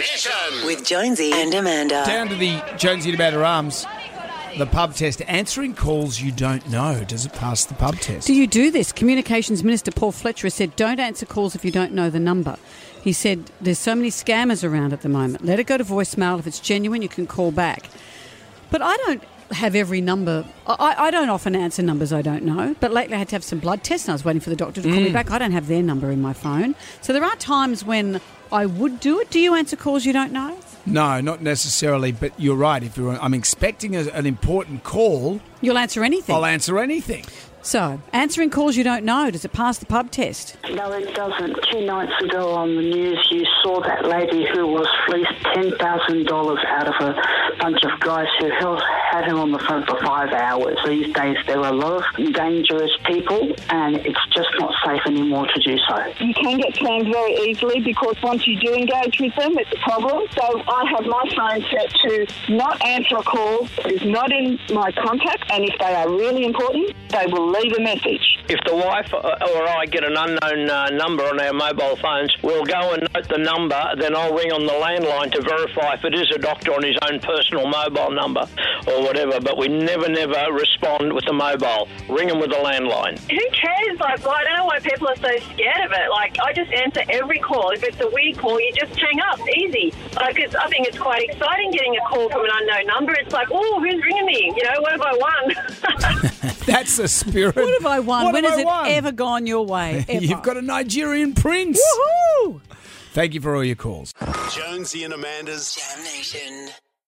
Mission. With Jonesy and Amanda. Down to the Jonesy and Amanda Arms, the pub test. Answering calls you don't know. Does it pass the pub test? Do you do this? Communications Minister Paul Fletcher has said, don't answer calls if you don't know the number. He said, there's so many scammers around at the moment. Let it go to voicemail. If it's genuine, you can call back. But I don't have every number. I, I don't often answer numbers I don't know. But lately I had to have some blood tests and I was waiting for the doctor to call me mm. back. I don't have their number in my phone. So there are times when I would do it. Do you answer calls you don't know? No, not necessarily. But you're right. If you're, I'm expecting a, an important call, You'll answer anything. I'll answer anything. so, answering calls you don't know, does it pass the pub test? No, it doesn't. Two nights ago on the news, you saw that lady who was fleeced $10,000 out of a bunch of guys who held, had him on the phone for five hours. These days, there are a lot of dangerous people, and it's just not safe anymore to do so. you can get scammed very easily because once you do engage with them, it's a problem. So I have my phone set to not answer a call that is not in my contact, and if they are really important, they will leave a message. If the wife or I get an unknown uh, number on our mobile phones, we'll go and note the number, then I'll ring on the landline to verify if it is a doctor on his own personal mobile number or whatever. But we never, never respond with the mobile. Ring them with the landline. Who cares? Like, well, I don't know why people are so scared of it. Like, I just answer every call. If it's a weird call, you just hang up. Easy. Like, it's, I think it's quite exciting getting a call from an unknown number. It's like, oh, who's ringing me? You know, what have I won? That's the spirit. What have I won? What when has I it won? ever gone your way? Ever? You've got a Nigerian prince. Woohoo! Thank you for all your calls. Jonesy and Amanda's Jam Nation.